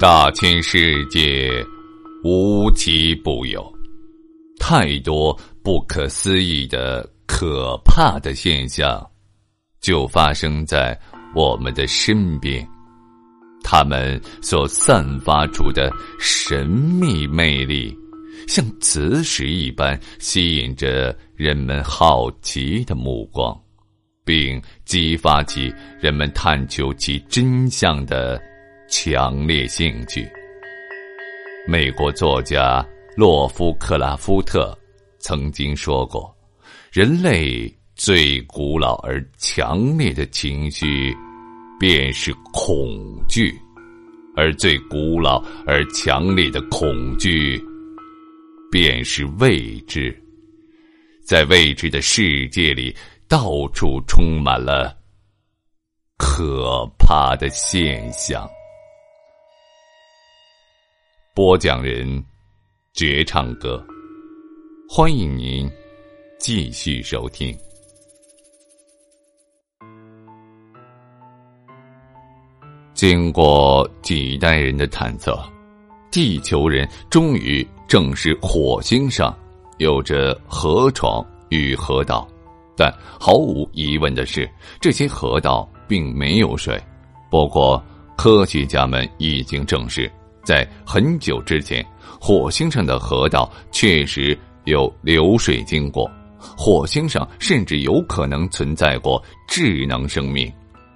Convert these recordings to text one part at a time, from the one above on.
大千世界无奇不有，太多不可思议的可怕的现象，就发生在我们的身边。他们所散发出的神秘魅力，像磁石一般吸引着人们好奇的目光，并激发起人们探求其真相的强烈兴趣。美国作家洛夫克拉夫特曾经说过：“人类最古老而强烈的情绪。”便是恐惧，而最古老而强烈的恐惧，便是未知。在未知的世界里，到处充满了可怕的现象。播讲人：绝唱歌，欢迎您继续收听。经过几代人的探测，地球人终于证实火星上有着河床与河道，但毫无疑问的是，这些河道并没有水。不过，科学家们已经证实，在很久之前，火星上的河道确实有流水经过，火星上甚至有可能存在过智能生命，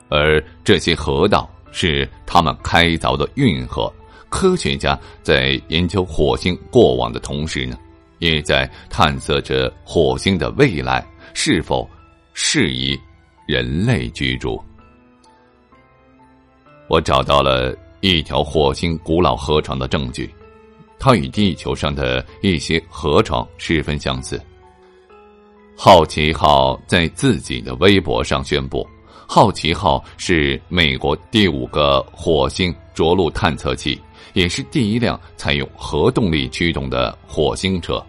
而这些河道。是他们开凿的运河。科学家在研究火星过往的同时呢，也在探测着火星的未来是否适宜人类居住。我找到了一条火星古老河床的证据，它与地球上的一些河床十分相似。好奇号在自己的微博上宣布。好奇号是美国第五个火星着陆探测器，也是第一辆采用核动力驱动的火星车。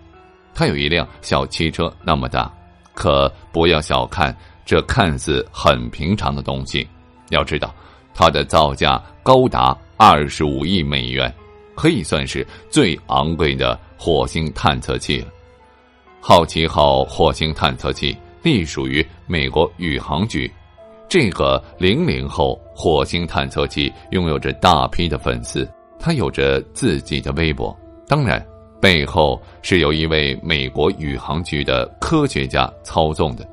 它有一辆小汽车那么大，可不要小看这看似很平常的东西。要知道，它的造价高达二十五亿美元，可以算是最昂贵的火星探测器了。好奇号火星探测器隶属于美国宇航局。这个零零后火星探测器拥有着大批的粉丝，它有着自己的微博，当然背后是由一位美国宇航局的科学家操纵的。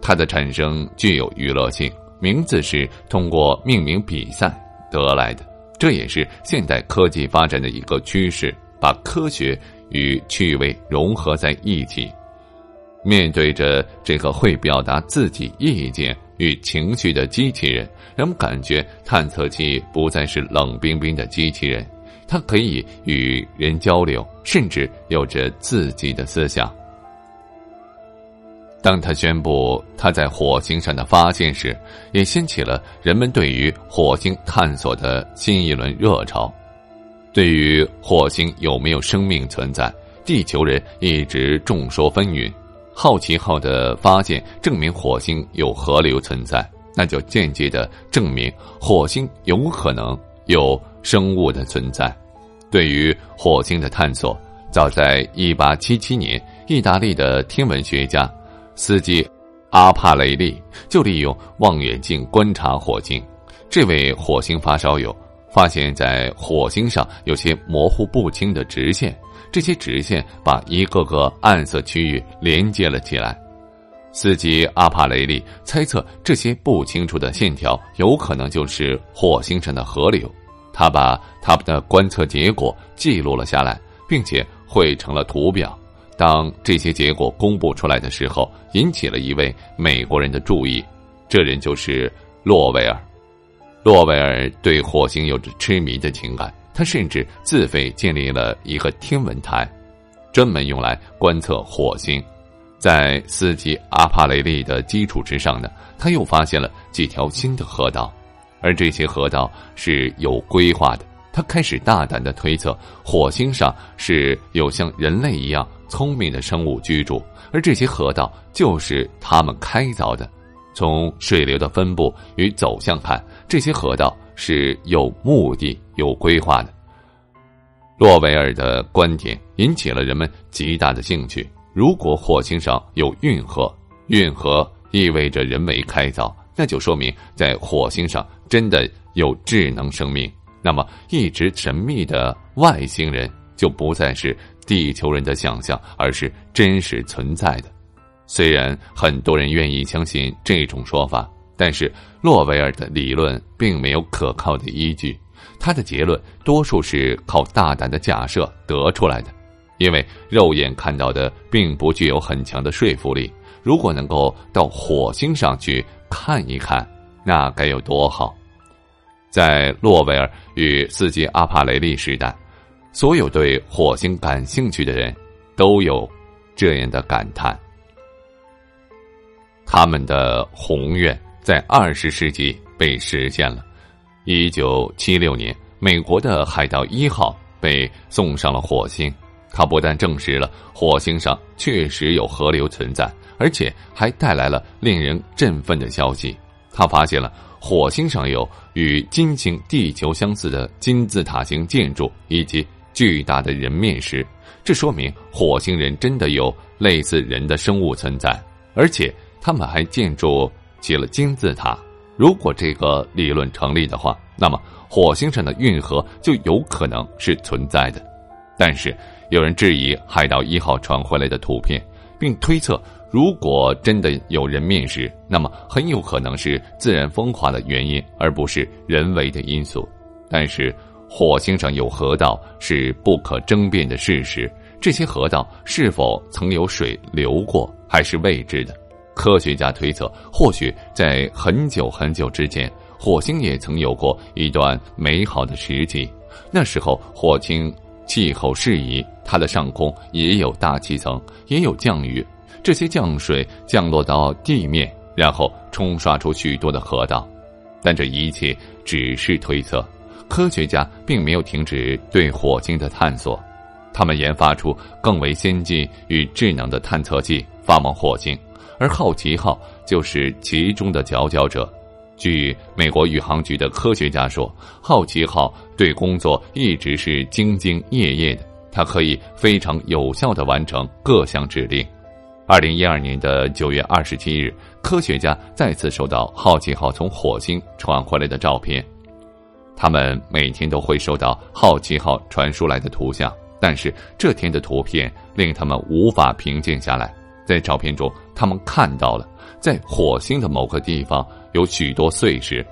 它的产生具有娱乐性，名字是通过命名比赛得来的。这也是现代科技发展的一个趋势，把科学与趣味融合在一起。面对着这个会表达自己意见。与情绪的机器人，人们感觉探测器不再是冷冰冰的机器人，它可以与人交流，甚至有着自己的思想。当他宣布他在火星上的发现时，也掀起了人们对于火星探索的新一轮热潮。对于火星有没有生命存在，地球人一直众说纷纭。好奇号的发现证明火星有河流存在，那就间接的证明火星有可能有生物的存在。对于火星的探索，早在1877年，意大利的天文学家司机阿帕雷利就利用望远镜观察火星。这位火星发烧友发现，在火星上有些模糊不清的直线。这些直线把一个个暗色区域连接了起来。司机阿帕雷利猜测，这些不清楚的线条有可能就是火星上的河流。他把他们的观测结果记录了下来，并且绘成了图表。当这些结果公布出来的时候，引起了一位美国人的注意。这人就是洛维尔。洛维尔对火星有着痴迷的情感。他甚至自费建立了一个天文台，专门用来观测火星。在司机阿帕雷利的基础之上呢，他又发现了几条新的河道，而这些河道是有规划的。他开始大胆的推测，火星上是有像人类一样聪明的生物居住，而这些河道就是他们开凿的。从水流的分布与走向看，这些河道。是有目的、有规划的，洛维尔的观点引起了人们极大的兴趣。如果火星上有运河，运河意味着人为开凿，那就说明在火星上真的有智能生命。那么，一直神秘的外星人就不再是地球人的想象，而是真实存在的。虽然很多人愿意相信这种说法，但是洛维尔的理论并没有可靠的依据。他的结论多数是靠大胆的假设得出来的，因为肉眼看到的并不具有很强的说服力。如果能够到火星上去看一看，那该有多好！在洛维尔与斯基阿帕雷利时代，所有对火星感兴趣的人都有这样的感叹：他们的宏愿在二十世纪被实现了。一九七六年，美国的海盗一号被送上了火星。它不但证实了火星上确实有河流存在，而且还带来了令人振奋的消息。他发现了火星上有与金星、地球相似的金字塔形建筑以及巨大的人面石。这说明火星人真的有类似人的生物存在，而且他们还建筑起了金字塔。如果这个理论成立的话，那么火星上的运河就有可能是存在的。但是有人质疑海盗一号传回来的图片，并推测，如果真的有人面时，那么很有可能是自然风化的原因，而不是人为的因素。但是火星上有河道是不可争辩的事实，这些河道是否曾有水流过，还是未知的。科学家推测，或许在很久很久之前，火星也曾有过一段美好的时期。那时候，火星气候适宜，它的上空也有大气层，也有降雨。这些降水降落到地面，然后冲刷出许多的河道。但这一切只是推测。科学家并没有停止对火星的探索，他们研发出更为先进与智能的探测器，发往火星。而好奇号就是其中的佼佼者。据美国宇航局的科学家说，好奇号对工作一直是兢兢业业的，它可以非常有效的完成各项指令。二零一二年的九月二十七日，科学家再次收到好奇号从火星传回来的照片。他们每天都会收到好奇号传输来的图像，但是这天的图片令他们无法平静下来。在照片中，他们看到了在火星的某个地方有许多碎石。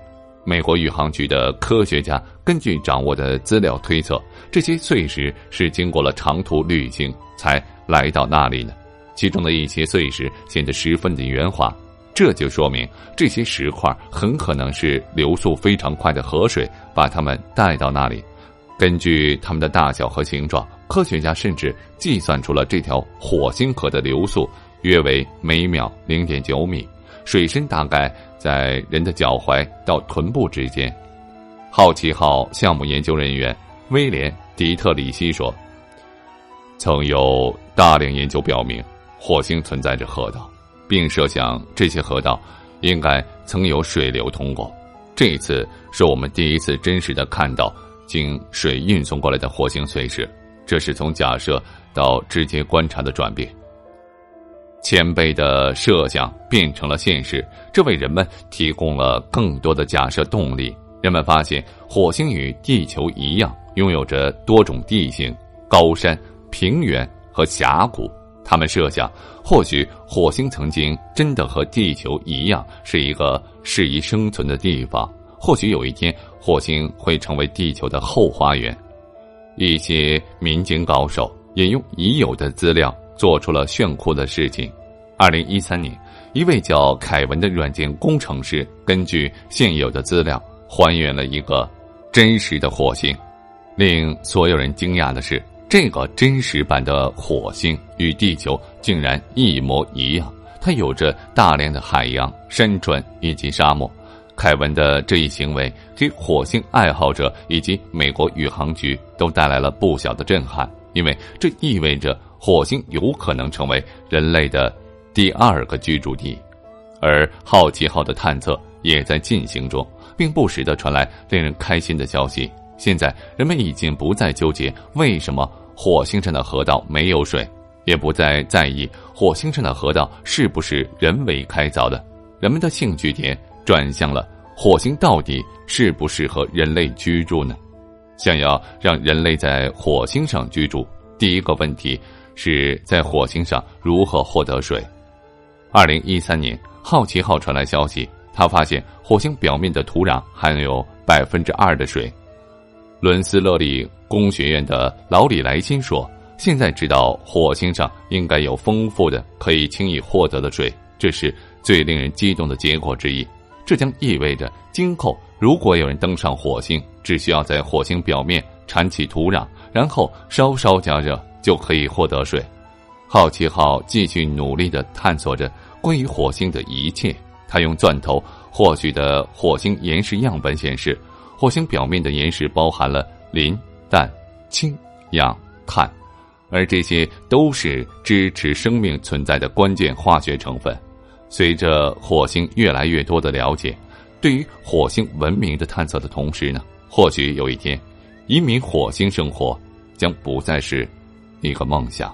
美国宇航局的科学家根据掌握的资料推测，这些碎石是经过了长途旅行才来到那里的。其中的一些碎石显得十分的圆滑，这就说明这些石块很可能是流速非常快的河水把它们带到那里。根据它们的大小和形状，科学家甚至计算出了这条火星河的流速。约为每秒零点九米，水深大概在人的脚踝到臀部之间。好奇号项目研究人员威廉·迪特里希说：“曾有大量研究表明，火星存在着河道，并设想这些河道应该曾有水流通过。这一次是我们第一次真实的看到经水运送过来的火星碎石，这是从假设到直接观察的转变。”前辈的设想变成了现实，这为人们提供了更多的假设动力。人们发现，火星与地球一样，拥有着多种地形、高山、平原和峡谷。他们设想，或许火星曾经真的和地球一样，是一个适宜生存的地方。或许有一天，火星会成为地球的后花园。一些民间高手引用已有的资料。做出了炫酷的事情。二零一三年，一位叫凯文的软件工程师根据现有的资料还原了一个真实的火星。令所有人惊讶的是，这个真实版的火星与地球竟然一模一样。它有着大量的海洋、山川以及沙漠。凯文的这一行为给火星爱好者以及美国宇航局都带来了不小的震撼，因为这意味着。火星有可能成为人类的第二个居住地，而好奇号的探测也在进行中，并不时的传来令人开心的消息。现在人们已经不再纠结为什么火星上的河道没有水，也不再在意火星上的河道是不是人为开凿的。人们的兴趣点转向了火星到底适不适合人类居住呢？想要让人类在火星上居住，第一个问题是在火星上如何获得水。二零一三年，好奇号传来消息，他发现火星表面的土壤含有百分之二的水。伦斯勒里工学院的劳里莱辛说：“现在知道火星上应该有丰富的可以轻易获得的水，这是最令人激动的结果之一。这将意味着今后如果有人登上火星，只需要在火星表面铲起土壤，然后稍稍加热，就可以获得水。”好奇号继续努力的探索着关于火星的一切。他用钻头获取的火星岩石样本显示，火星表面的岩石包含了磷、氮、氢、氧、碳，而这些都是支持生命存在的关键化学成分。随着火星越来越多的了解，对于火星文明的探测的同时呢，或许有一天，移民火星生活将不再是一个梦想。